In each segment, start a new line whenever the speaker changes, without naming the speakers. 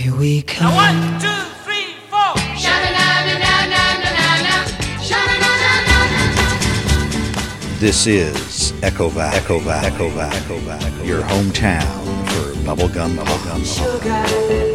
Here we come.
Now one, two, three, four.
This is Echo Valley, Echo Valley, Echo Valley, Echo Valley, your hometown for bubblegum, bubblegum, bubblegum.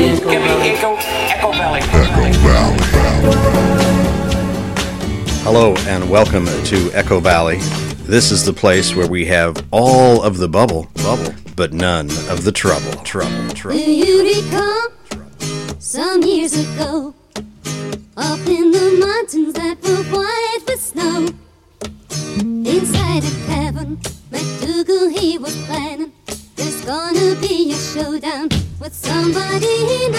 Echo Valley.
Hello and welcome to Echo Valley. This is the place where we have all of the bubble, bubble, but none of the trouble, trouble, trouble.
Do you recall some years ago up in the mountains that were with somebody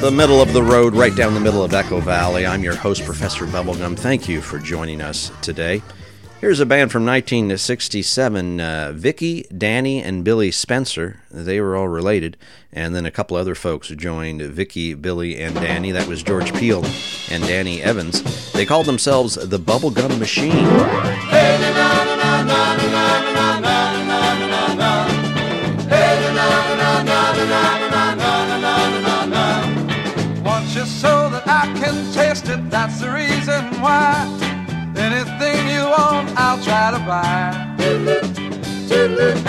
The
middle of the road, right down the middle of Echo Valley. I'm your host, Professor Bubblegum. Thank you for joining us today. Here's a band from 1967 uh, Vicky, Danny, and Billy Spencer. They were all related. And then a couple other folks joined Vicky, Billy, and Danny. That was George Peel and Danny Evans. They called themselves the Bubblegum Machine.
I can taste it, that's the reason why. Anything you want, I'll try to buy.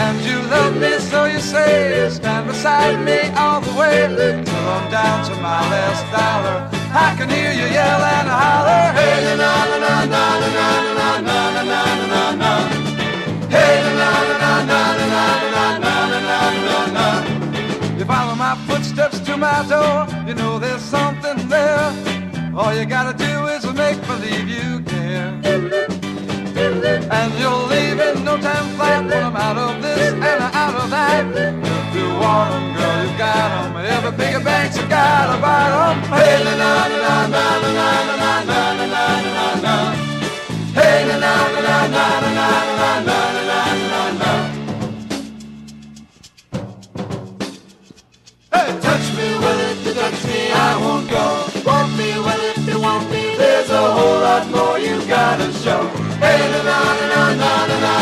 And you love me, so you say, stand beside me all the way till I'm down to my last dollar. I can hear you yell and holler, hey na na na na na na na na na na na na. Hey na na na na na na na na na na na. You follow my footsteps to my door, you know there's something there. All you gotta do is make believe you care.
And you'll leave in no time flat when I'm out of this and I'm out of that. You want them, girl, you got them. Every piggy bank's you got a buy. Hey, na na na na na na na na na na na na. Hey, na na na na na na na na na na.
go. Want me, well, if you want me, there's a whole lot more you gotta show. Hey, na na na na na
na.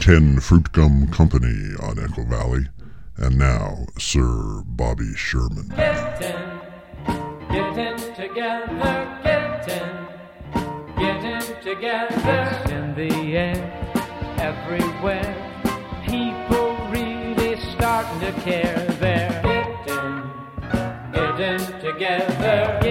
Ten Fruit Gum Company on Echo Valley. And now, Sir Bobby Sherman.
Getting, getting together, getting, getting together. In the air, everywhere, people really starting to care. They're getting, getting together.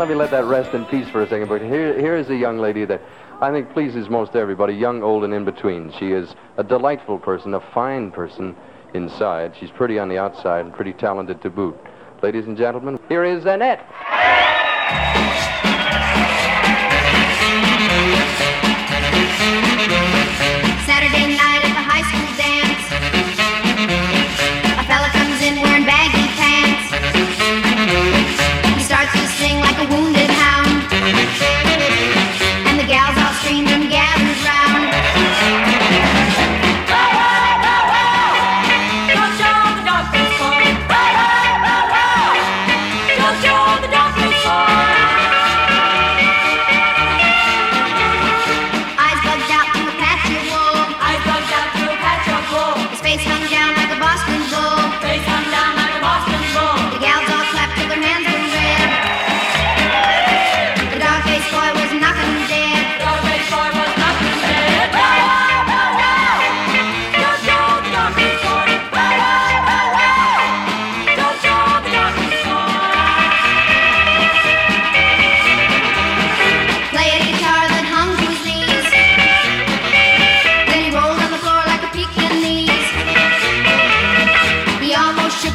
let me let that rest in peace for a second. But here, here is a young lady that I think pleases most everybody, young, old, and in between. She is a delightful person, a fine person inside. She's pretty on the outside and pretty talented to boot. Ladies and gentlemen, here is Annette.
like a
wounded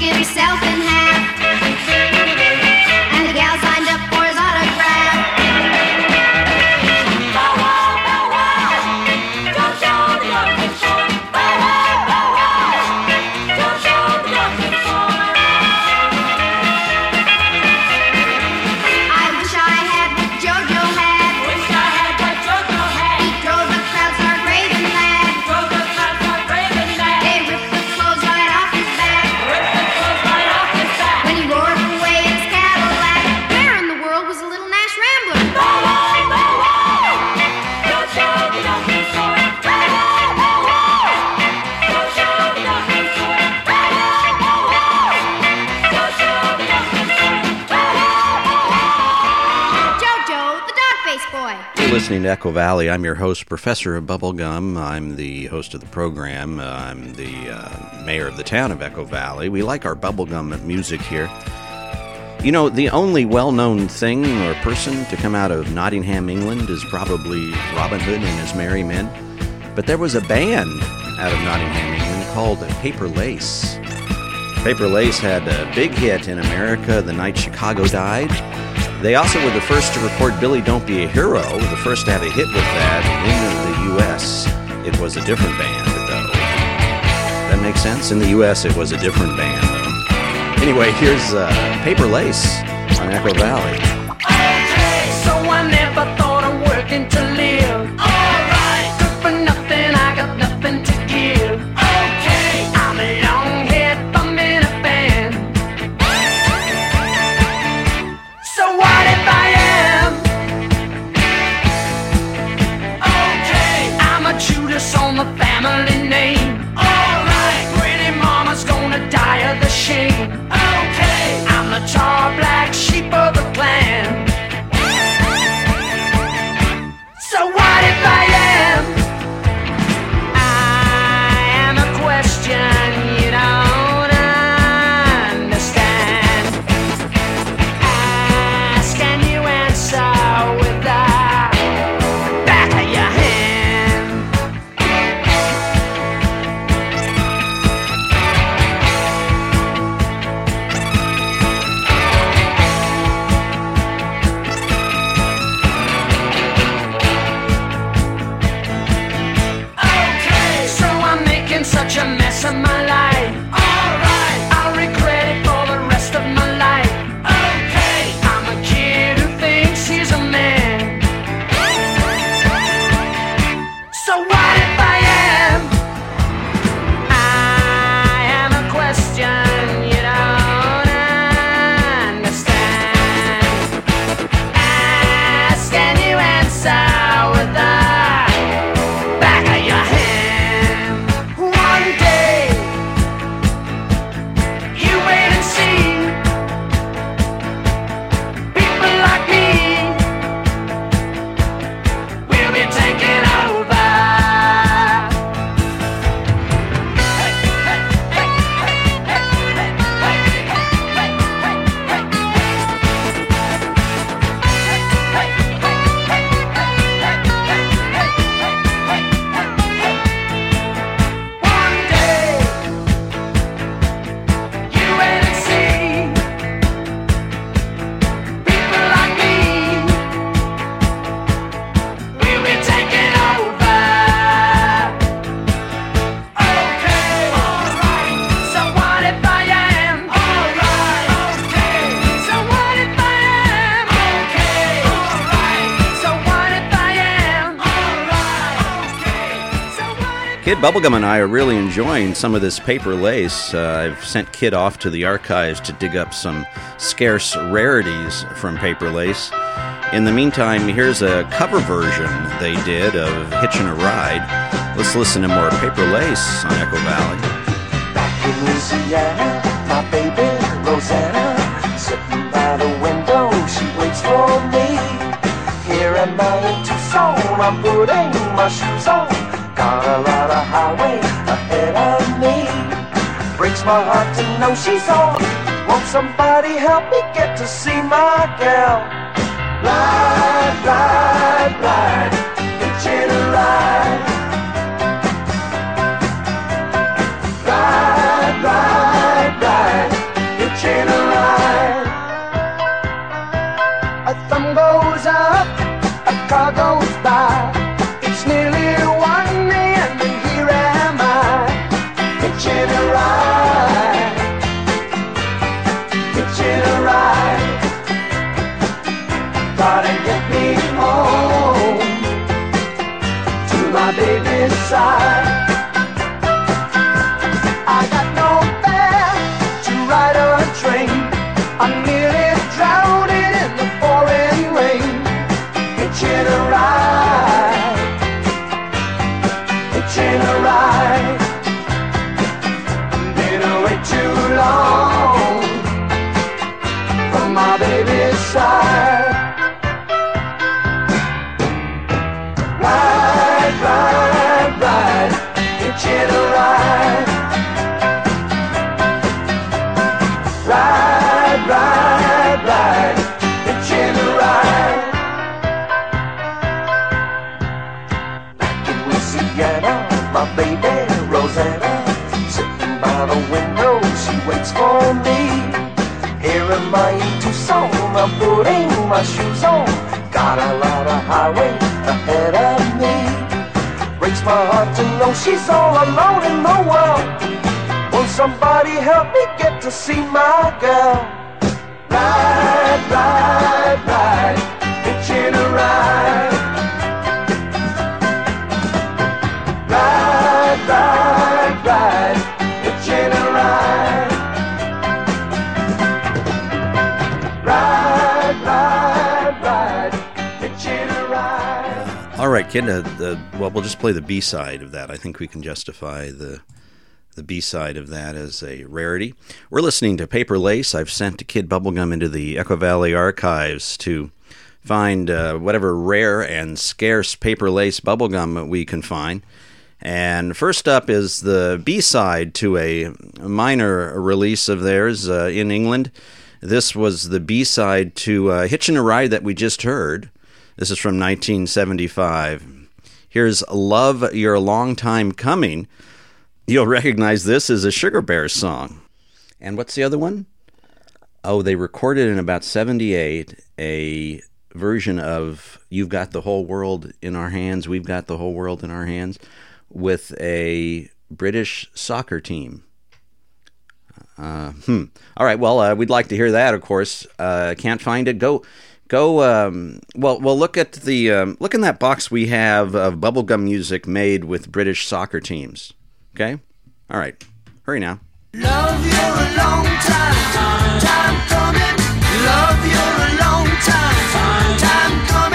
give yourself Echo Valley. I'm your host, Professor of Bubblegum. I'm the host of the program. Uh, I'm the uh, mayor of the town of Echo Valley. We like our bubblegum music here. You know, the only well known thing or person to come out of Nottingham, England is probably Robin Hood and his Merry Men. But there was a band out of Nottingham, England called Paper Lace. Paper Lace had a big hit in America the night Chicago died. They also were the first to record Billy Don't Be a Hero, the first to have a hit with that in the U.S. It was a different band, though. That makes sense? In the U.S., it was a different band, though. Anyway, here's uh, Paper Lace on Echo Valley.
So I never thought of working to live.
Bubblegum and I are really enjoying some of this paper lace. Uh, I've sent Kid off to the archives to dig up some scarce rarities from paper lace. In the meantime, here's a cover version they did of Hitchin' a Ride. Let's listen to more paper lace on Echo Valley.
Back in Louisiana, my baby Rosanna, sitting by the window, she waits for me. Here am I in Tucson, I'm putting my shoes on. A lot of highway ahead of me. Breaks my heart to know she's on. Won't somebody help me get to see my gal? Ride, ride, ride, hitching a ride, putting my shoes on. Got a lot of highway ahead of me. Breaks my heart to know she's all alone in the world. Won't somebody help me get to see my girl? Ride, ride, ride,
the, well, we'll just play the B side of that. I think we can justify the the B side of that as a rarity. We're listening to Paper Lace. I've sent Kid Bubblegum into the Echo Valley archives to find uh, whatever rare and scarce Paper Lace bubblegum we can find. And first up is the B side to a minor release of theirs uh, in England. This was the B side to uh, Hitchin' a Ride that we just heard. This is from 1975. Here's Love You're Long Time Coming. You'll recognize this as a Sugar Bear song. And what's the other one? Oh, they recorded in about 78 a version of You've Got the Whole World in Our Hands, We've Got the Whole World in Our Hands with a British soccer team. Uh, hmm. All right. Well, uh, we'd like to hear that. Of course, uh, can't find it. Go, go. Um, well, well. Look at the um, look in that box we have of bubblegum music made with British soccer teams. Okay. All right. Hurry now.
Time, time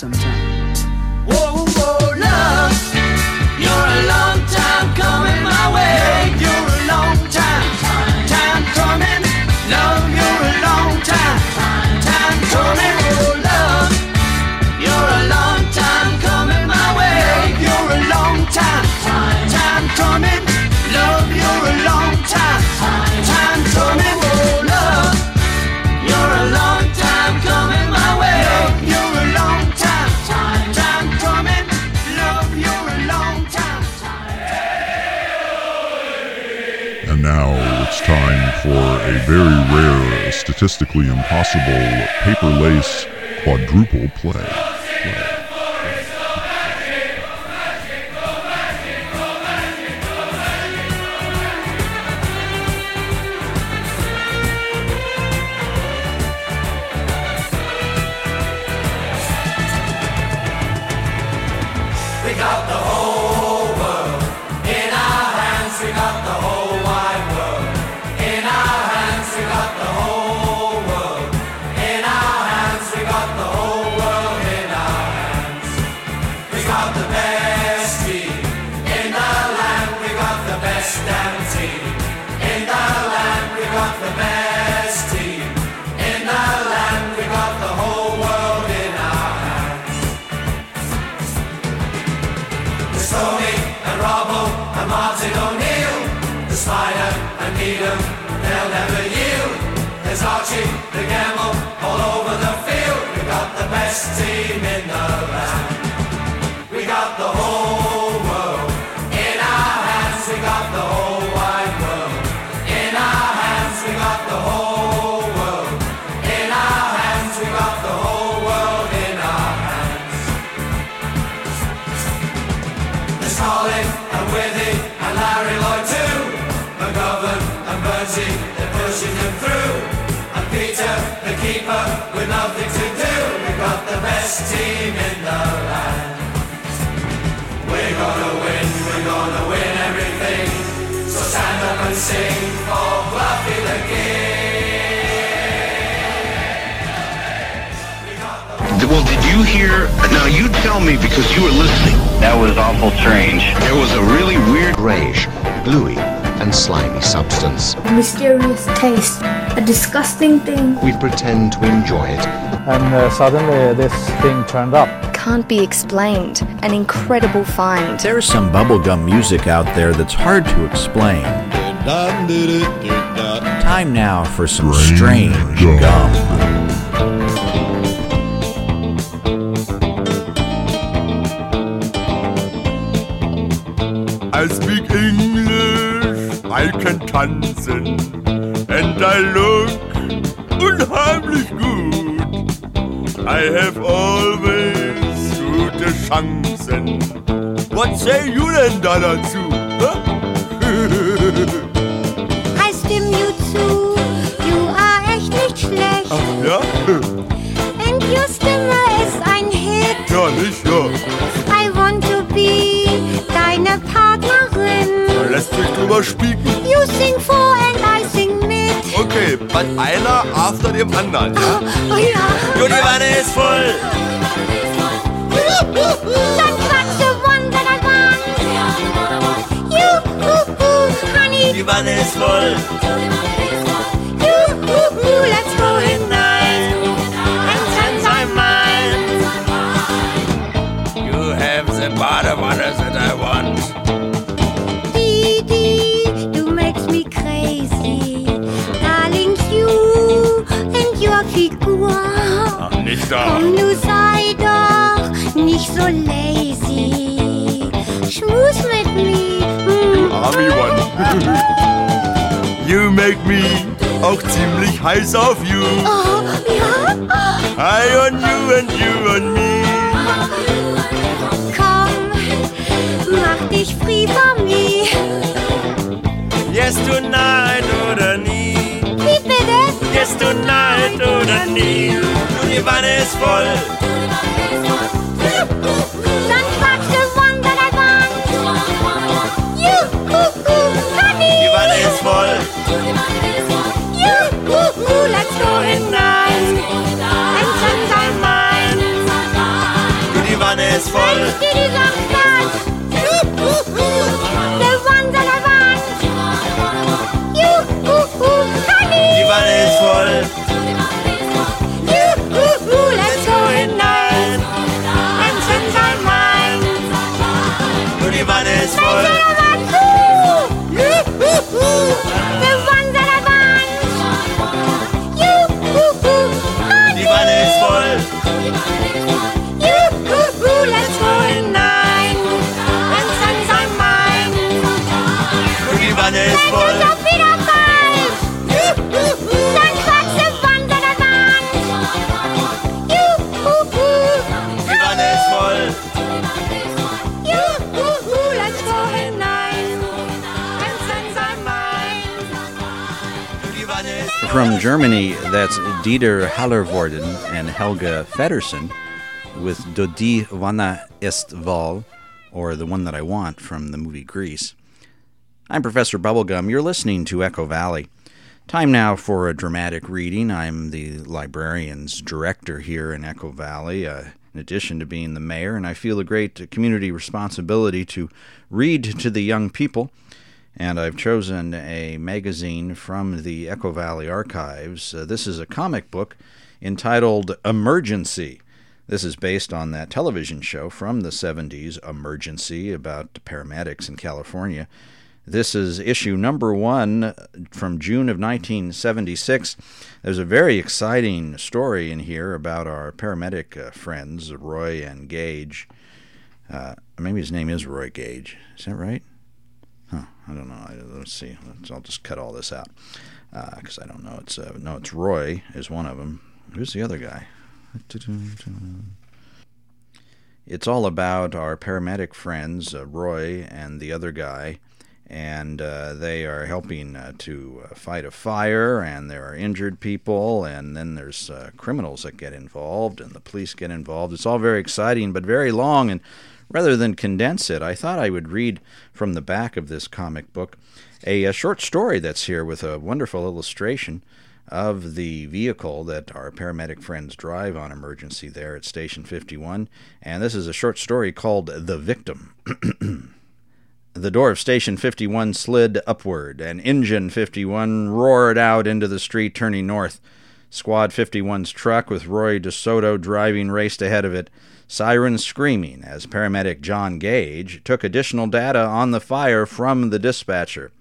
come very rare, statistically impossible paper lace quadruple play.
Best team in the land. We're gonna win, we're gonna win everything. So stand up and sing for Fluffy the
Well, did you hear? Now you tell me because you were listening. That was awful strange. There was a really weird
grayish, gluey, and slimy substance.
mysterious taste, a disgusting thing.
We pretend to enjoy it.
And uh, suddenly this thing turned up.
Can't be explained. An incredible find.
There's some bubblegum music out there that's hard to explain. Time now for some strange gum.
I speak English, I can tanzen, and I look unheimlich gut. I have always gute Chancen. Was say you denn da dazu?
I stimme you zu, du are echt nicht schlecht.
Ja?
And your Stimme ist ein Hit.
Ja, nicht ja.
I want to be deine Partnerin.
Lässt sich drüber spieken.
You sing sing
Okay, but einer after dem anderen, ja?
Oh, oh ja.
Jo, die Wanne ist voll.
Dann du, wann that I want. You, ooh, ooh, honey.
Die Wanne ist voll.
You, ooh, ooh, let's go hinein. And change my mind.
You have the Badewanne that I want.
Figur.
Ach, nicht da.
Komm, du sei doch nicht so lazy. Schmus mit mir. Mm.
Army One. you make me auch ziemlich heiß auf you.
Oh, ja?
I on you and you on me.
Komm, mach dich free von mir.
Yes tonight oder
bitte?
Yes tonight oder nie. Du, die Wanne ist voll.
Germany, that's Dieter Hallervorden and Helga Feddersen with Dodi Vana Estval, or The One That I Want from the movie Grease. I'm Professor Bubblegum. You're listening to Echo Valley. Time now for a dramatic reading. I'm the librarian's director here in Echo Valley, uh, in addition to being the mayor, and I feel a great community responsibility to read to the young people. And I've chosen a magazine from the Echo Valley Archives. Uh, this is a comic book entitled Emergency. This is based on that television show from the 70s, Emergency, about paramedics in California. This is issue number one from June of 1976. There's a very exciting story in here about our paramedic uh, friends, Roy and Gage. Uh, maybe his name is Roy Gage. Is that right? Huh, I don't know. I, let's see. Let's, I'll just cut all this out because I don't know. It's uh, no, it's Roy is one of them. Who's the other guy? It's all about our paramedic friends, uh, Roy and the other guy, and uh, they are helping uh, to uh, fight a fire, and there are injured people, and then there's uh, criminals that get involved, and the police get involved. It's all very exciting, but very long, and rather than condense it, I thought I would read from the back of this comic book a, a short story that's here with a wonderful illustration of the vehicle that our paramedic friends drive on emergency there at Station 51. And this is a short story called The Victim. the door of Station 51 slid upward, and Engine 51 roared out into the street turning north. Squad 51's truck with Roy DeSoto driving raced ahead of it, sirens screaming as paramedic John Gage took additional data on the fire from the dispatcher.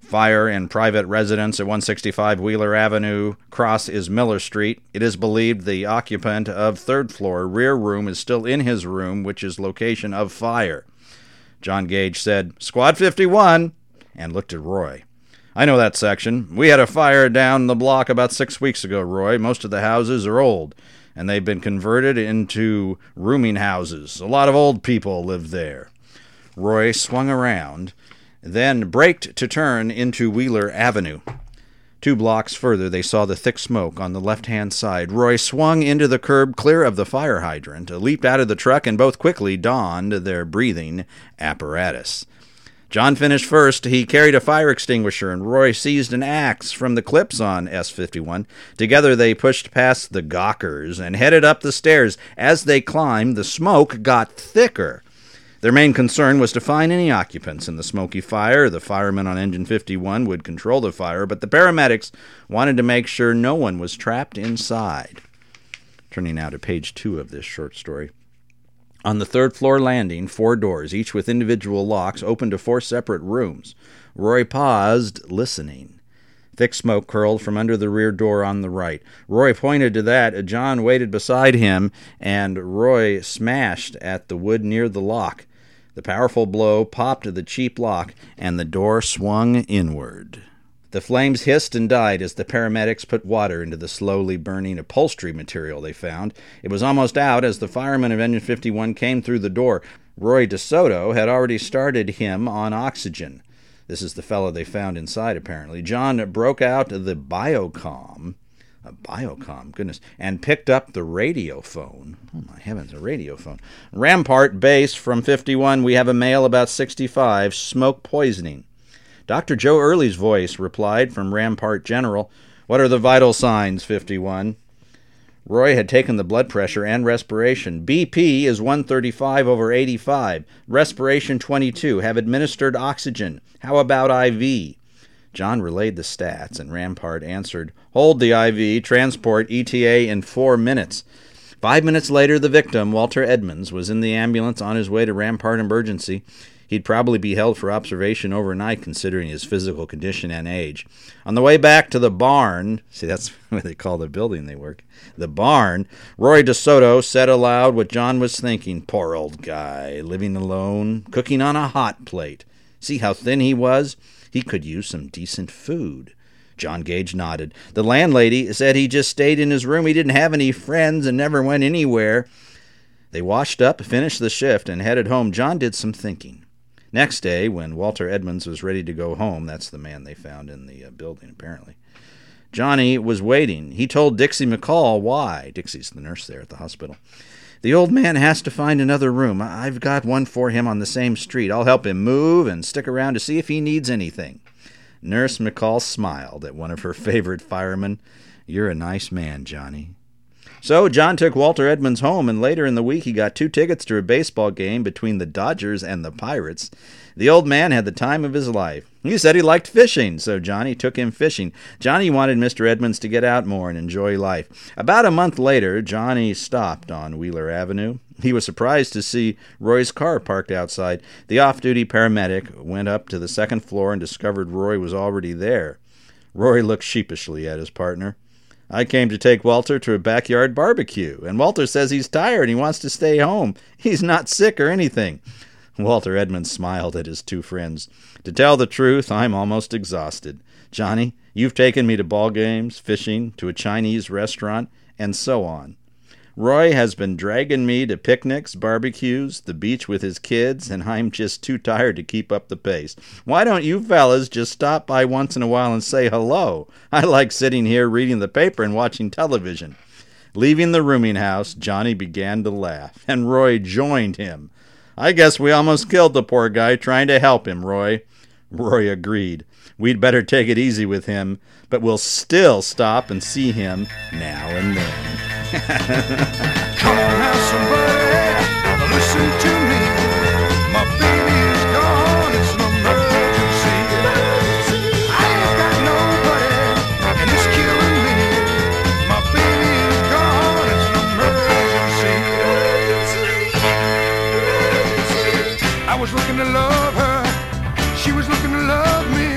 Fire in private residence at 165 Wheeler Avenue. Cross is Miller Street. It is believed the occupant of third floor rear room is still in his room, which is location of fire. John Gage said, Squad 51, and looked at Roy. I know that section. We had a fire down the block about six weeks ago, Roy. Most of the houses are old, and they've been converted into rooming houses. A lot of old people live there. Roy swung around then braked to turn into Wheeler Avenue. Two blocks further, they saw the thick smoke on the left hand side. Roy swung into the curb clear of the fire hydrant, leaped out of the truck, and both quickly donned their breathing apparatus. John finished first. He carried a fire extinguisher, and Roy seized an axe from the clips on S 51. Together, they pushed past the gawkers and headed up the stairs. As they climbed, the smoke got thicker. Their main concern was to find any occupants in the smoky fire. The firemen on Engine 51 would control the fire, but the paramedics wanted to make sure no one was trapped inside. Turning now to page two of this short story. On the third floor landing, four doors, each with individual locks, opened to four separate rooms. Roy paused, listening. Thick smoke curled from under the rear door on the right. Roy pointed to that. John waited beside him, and Roy smashed at the wood near the lock. The powerful blow popped the cheap lock, and the door swung inward. The flames hissed and died as the paramedics put water into the slowly burning upholstery material they found. It was almost out as the firemen of Engine 51 came through the door. Roy DeSoto had already started him on oxygen. This is the fellow they found inside, apparently. John broke out the biocom a biocom, goodness, and picked up the radio phone. Oh my heavens, a radio phone. Rampart base from 51. We have a male about 65, smoke poisoning. Dr. Joe Early's voice replied from Rampart General. What are the vital signs, 51? Roy had taken the blood pressure and respiration. BP is 135 over 85. Respiration 22. Have administered oxygen. How about IV? John relayed the stats, and Rampart answered, Hold the IV, transport ETA in four minutes. Five minutes later, the victim, Walter Edmonds, was in the ambulance on his way to Rampart Emergency. He'd probably be held for observation overnight, considering his physical condition and age. On the way back to the barn, see, that's what they call the building they work, the barn, Roy DeSoto said aloud what John was thinking. Poor old guy, living alone, cooking on a hot plate. See how thin he was? He could use some decent food. John Gage nodded. The landlady said he just stayed in his room. He didn't have any friends and never went anywhere. They washed up, finished the shift, and headed home. John did some thinking. Next day, when Walter Edmonds was ready to go home, that's the man they found in the uh, building, apparently. Johnny was waiting. He told Dixie McCall why. Dixie's the nurse there at the hospital. The old man has to find another room. I've got one for him on the same street. I'll help him move and stick around to see if he needs anything. Nurse McCall smiled at one of her favorite firemen. You're a nice man, Johnny. So John took Walter Edmonds home, and later in the week he got two tickets to a baseball game between the Dodgers and the Pirates. The old man had the time of his life. He said he liked fishing, so Johnny took him fishing. Johnny wanted Mr. Edmonds to get out more and enjoy life. About a month later, Johnny stopped on Wheeler Avenue. He was surprised to see Roy's car parked outside. The off duty paramedic went up to the second floor and discovered Roy was already there. Roy looked sheepishly at his partner. I came to take Walter to a backyard barbecue, and Walter says he's tired and he wants to stay home. He's not sick or anything. Walter Edmonds smiled at his two friends. To tell the truth, I'm almost exhausted. Johnny, you've taken me to ball games, fishing, to a Chinese restaurant, and so on. Roy has been dragging me to picnics, barbecues, the beach with his kids, and I'm just too tired to keep up the pace. Why don't you fellas just stop by once in a while and say hello? I like sitting here reading the paper and watching television. Leaving the rooming house, Johnny began to laugh, and Roy joined him. I guess we almost killed the poor guy trying to help him, Roy. Roy agreed. We'd better take it easy with him, but we'll still stop and see him now and then.
Come on now, somebody, listen to me. My baby is gone, it's an emergency. I ain't got nobody, and it's killing me. My baby is gone, it's an emergency. I was looking to love her, she was looking to love me.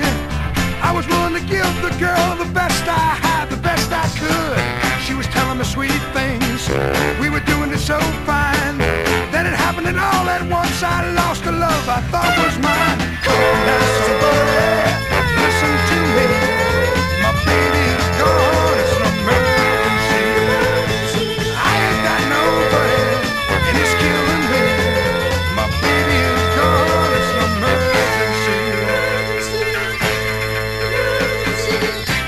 I was willing to give the girl the best I had, the best I could. Sweet things. We were doing it so fine. Then it happened and all at once I lost the love I thought was mine. Now, somebody, listen to me. My baby is gone, it's an emergency. I ain't got nobody, and it's killing me. My baby is gone, it's an emergency.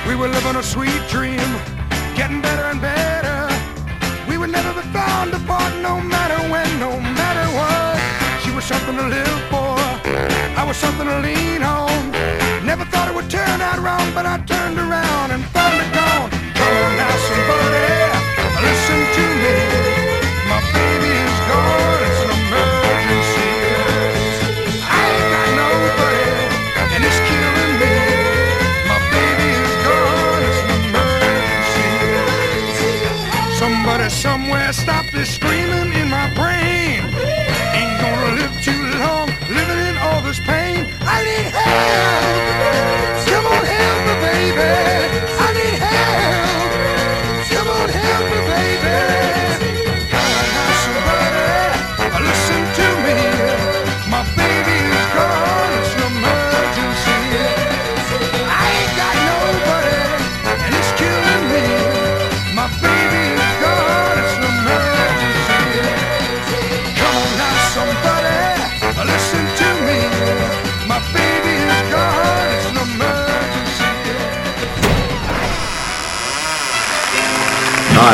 We were living a sweet dream, apart, no matter when, no matter what. She was something to live for, I was something to lean on. Never thought it would turn out wrong, but I turned around and found it gone. On now, somebody, listen to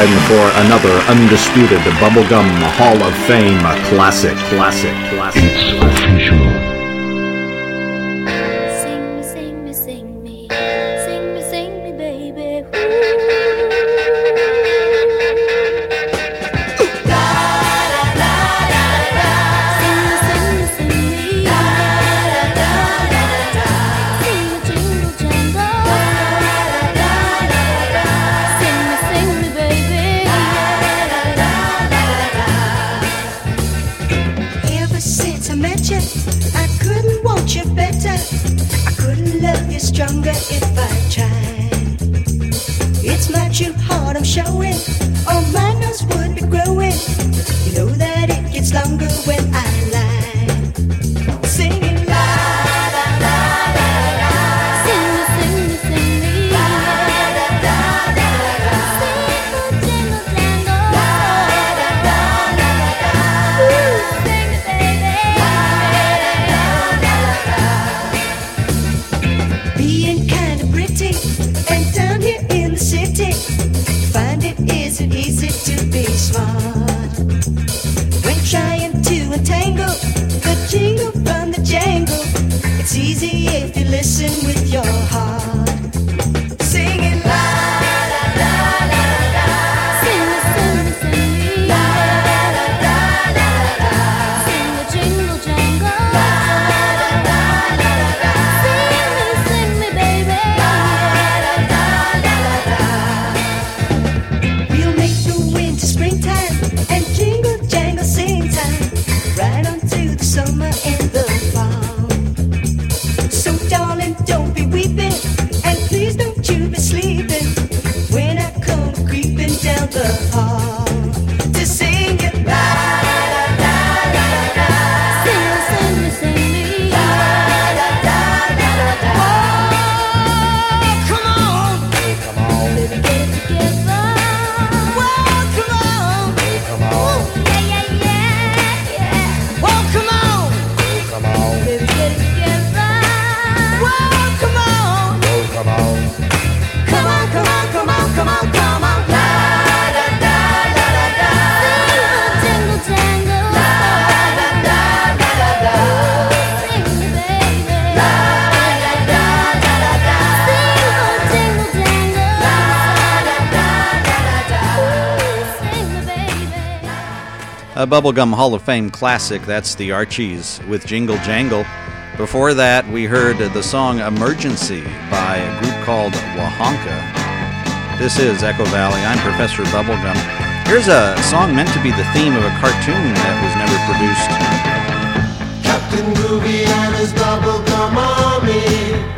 Time for another undisputed Bubblegum Hall of Fame classic, classic, classic. It's
easy if you
Bubblegum Hall of Fame classic, that's the Archies with Jingle Jangle. Before that, we heard the song Emergency by a group called Wahonka. This is Echo Valley. I'm Professor Bubblegum. Here's a song meant to be the theme of a cartoon that was never produced.
Captain Groovy and his Bubblegum Army.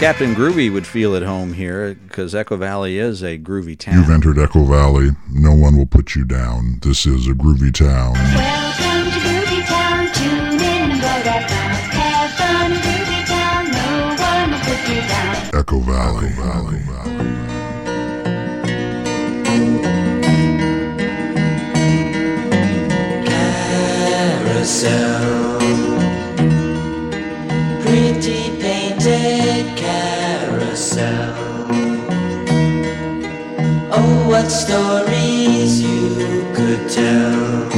Captain Groovy
would feel at home here because Echo Valley is a groovy town.
You've entered Echo Valley. No one will put you down. This is a groovy town.
Welcome to Groovy Town. Tune in and blow that sound. Have fun in Groovy Town. No one will put you down.
Echo Valley. Echo
Valley. Echo Valley. Carousel. tell. Oh, what stories you could tell.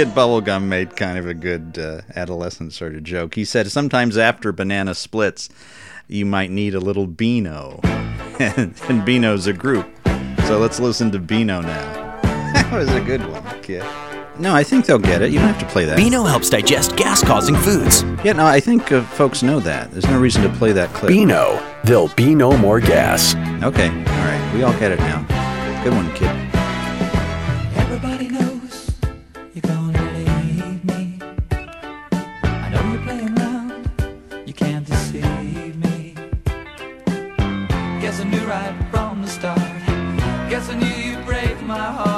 Kid Bubblegum made kind of a good uh, adolescent sort of joke. He said sometimes after banana splits, you might need a little Beano. and, and Beano's a group. So let's listen to Beano now. that was a good one, kid. No, I think they'll get it. You don't have to play that.
Beano helps digest gas causing foods.
Yeah, no, I think uh, folks know that. There's no reason to play that clip.
Beano, there'll be no more gas.
Okay, all right. We all get it now. Good one, kid.
Everybody knows leave me. I know you're playing around, you can't deceive me. Guess I knew right from the start. Guess I knew you'd break my heart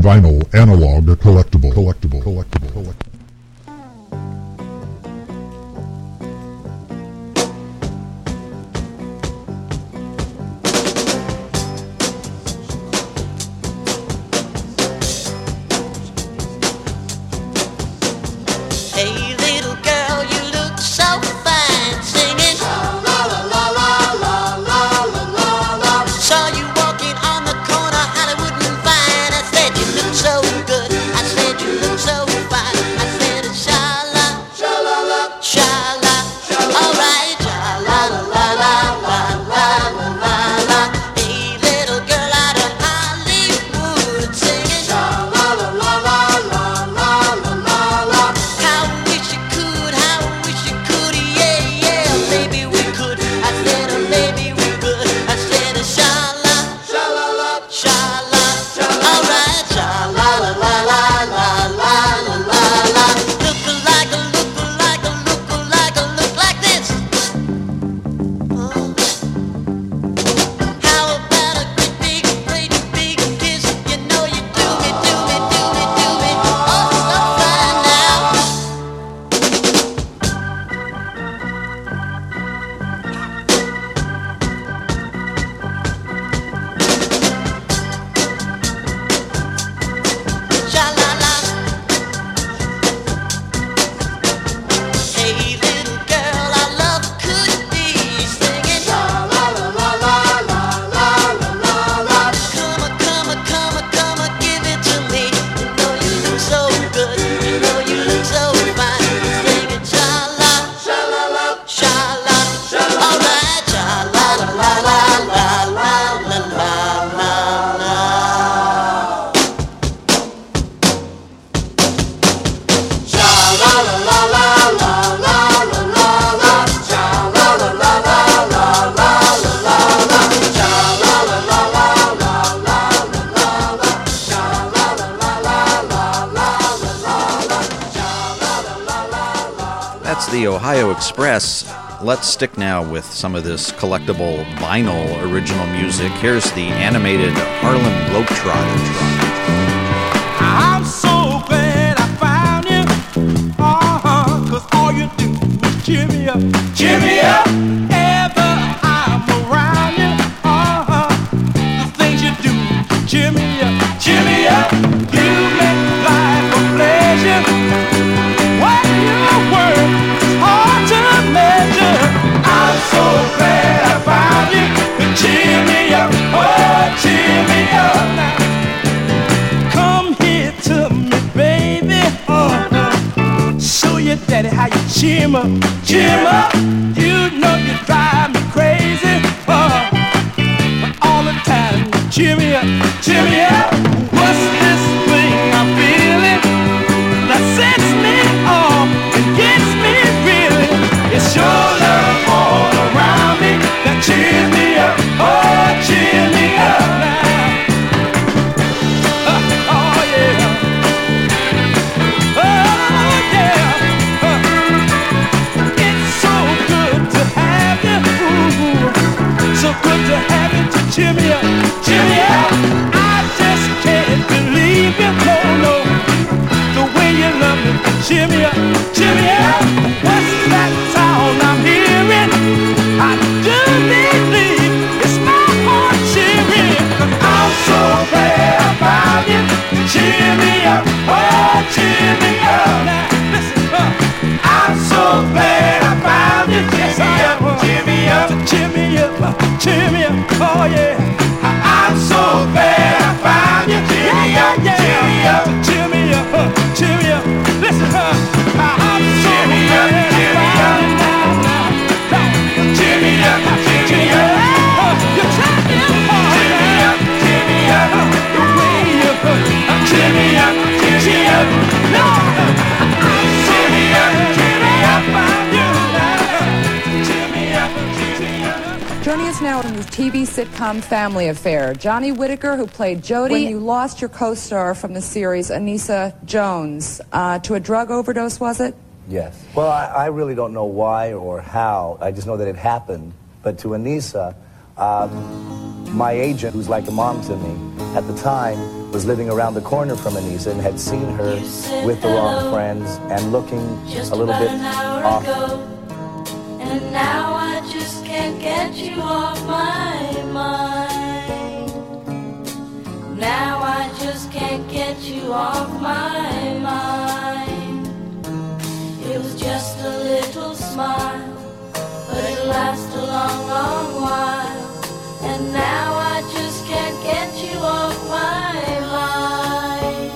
vinyl analog collectible. collectible
let's stick now with some of this collectible vinyl original music. Here's the animated Harlem
Globetrotter. family affair. Johnny Whitaker, who played Jody, when you lost your co-star from the series, Anissa Jones, uh, to a drug overdose, was it?
Yes. Well, I, I, really don't know why or how. I just know that it happened. But to Anissa, uh, my agent, who's like a mom to me at the time, was living around the corner from Anissa and had seen her with the wrong friends and looking a little bit off.
Ago, and now I just can't get you off my Now I just can't get you off my mind. It was just a little smile, but it lasted a long, long while. And now I just can't get you off my mind.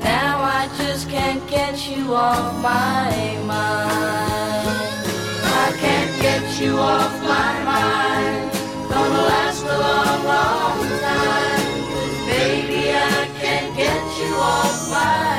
Now I just can't get you off my mind. I can't get you off my mind. Gonna last a long, long
fly.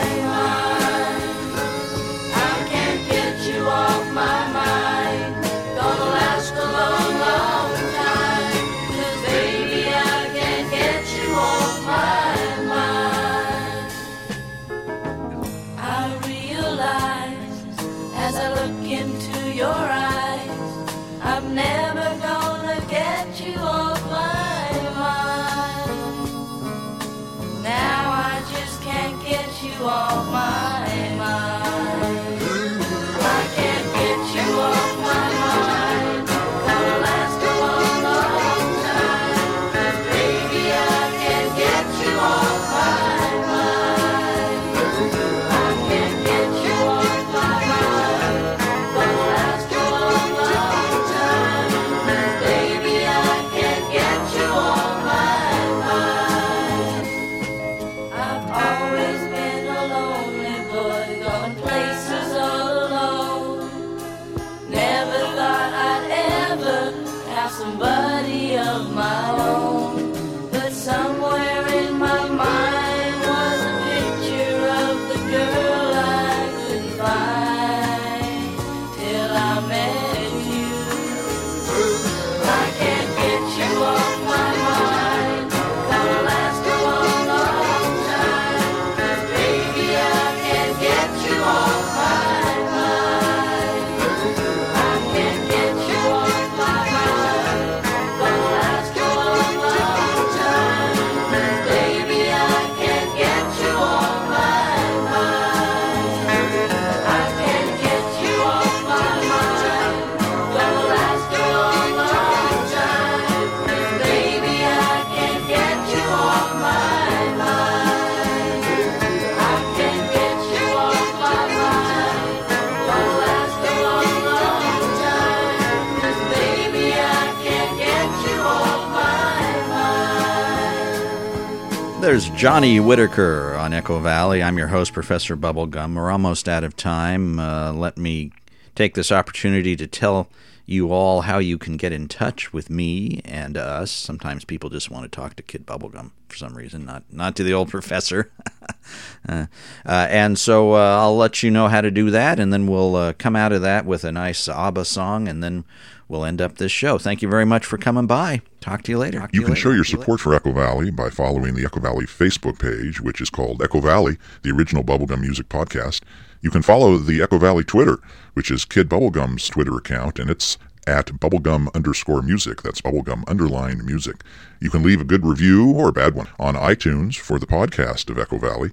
Johnny Whitaker on Echo Valley. I'm your host, Professor Bubblegum. We're almost out of time. Uh, let me take this opportunity to tell you all how you can get in touch with me and us. Sometimes people just want to talk to Kid Bubblegum for some reason, not not to the old professor. uh, uh, and so uh, I'll let you know how to do that, and then we'll uh, come out of that with a nice ABBA song, and then we'll end up this show. Thank you very much for coming by. Talk to you later.
You can show your support for Echo Valley by following the Echo Valley Facebook page, which is called Echo Valley, the original Bubblegum Music Podcast. You can follow the Echo Valley Twitter, which is Kid Bubblegum's Twitter account, and it's at bubblegum underscore music. That's bubblegum underline music. You can leave a good review or a bad one on iTunes for the podcast of Echo Valley.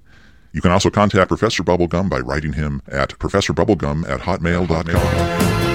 You can also contact Professor Bubblegum by writing him at professorbubblegum at hotmail.com.
Honey,